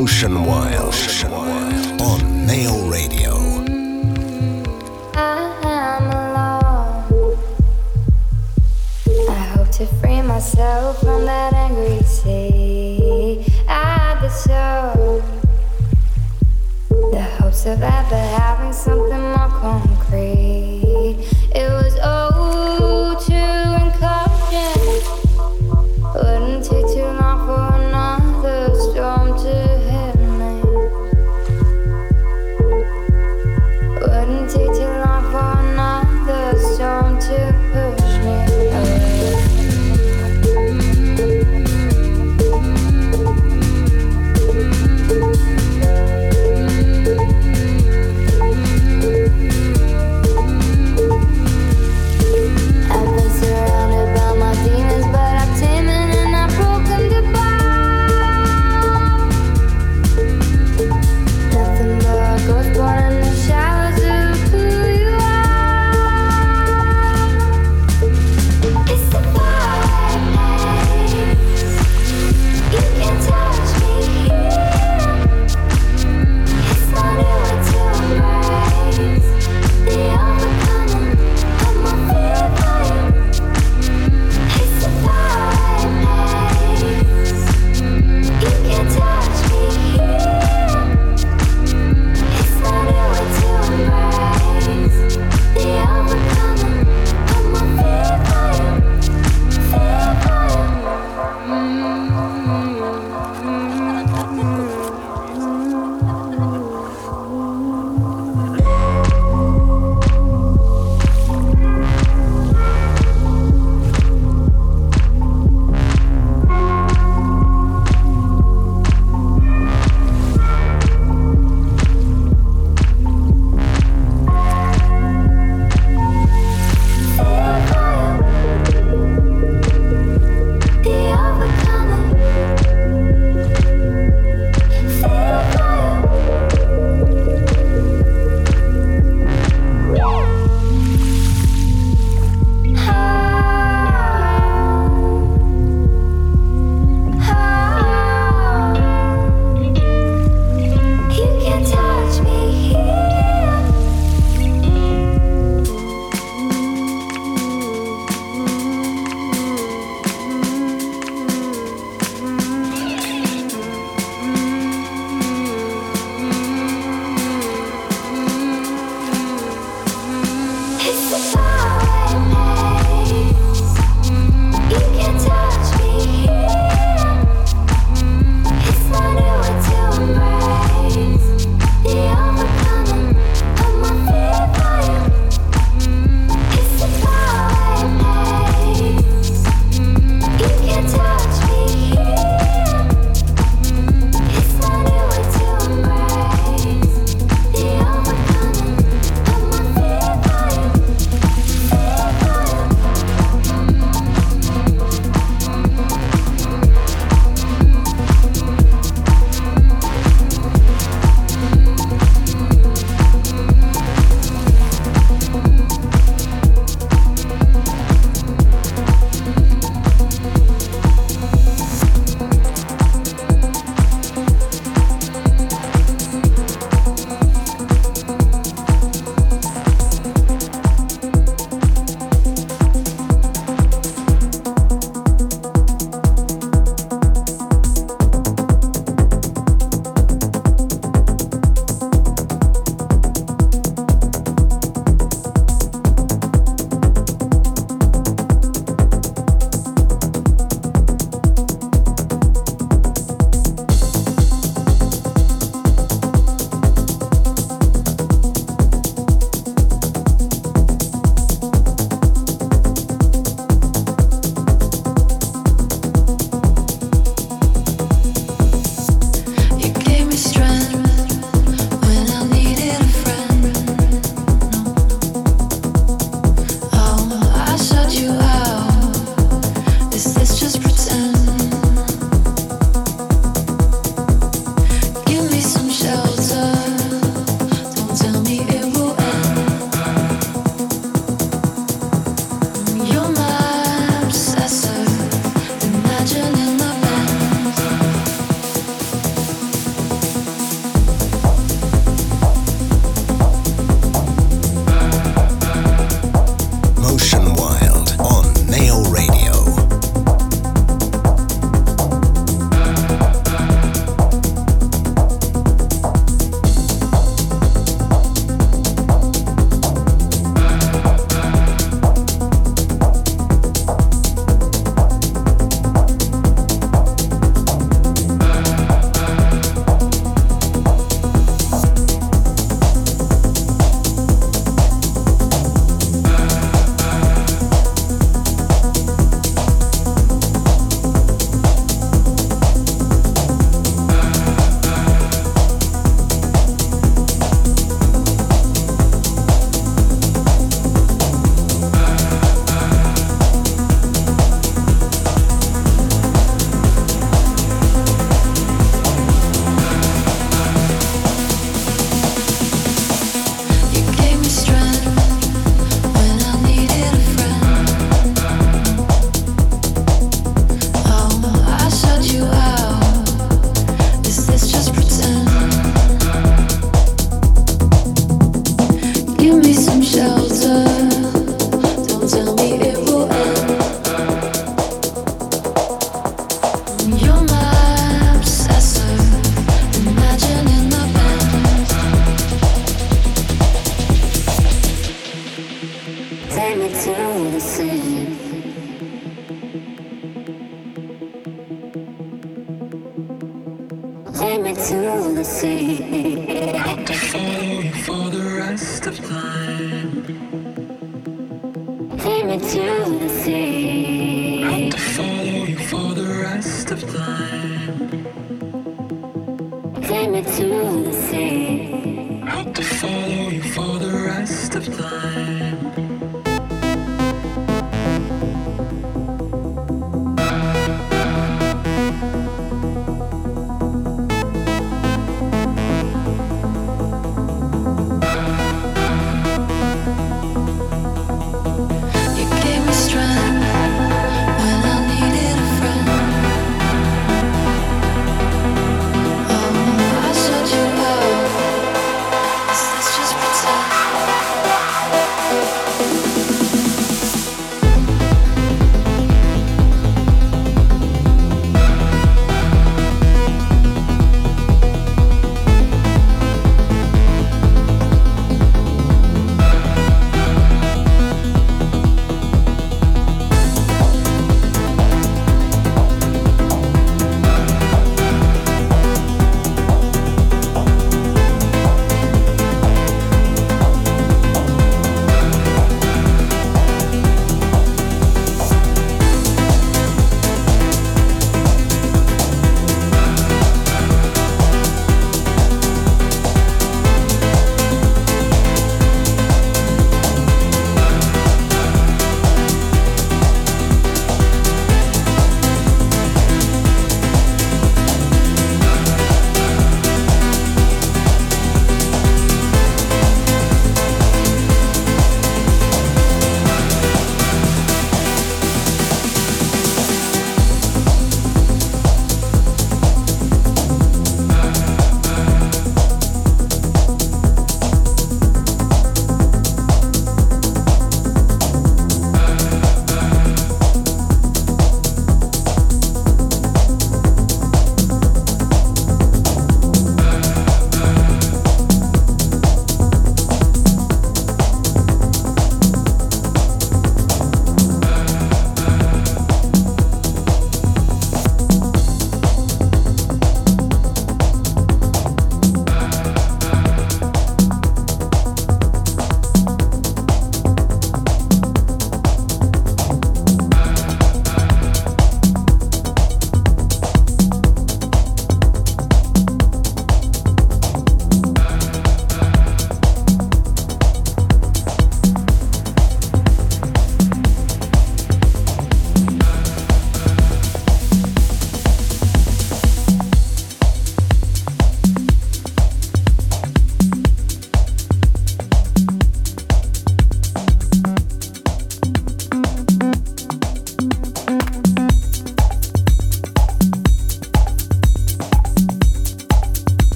Ocean Wild on Nail Radio. I'm alone. I hope to free myself from that angry sea. I the the hopes of ever having something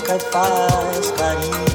nunca faz carinho.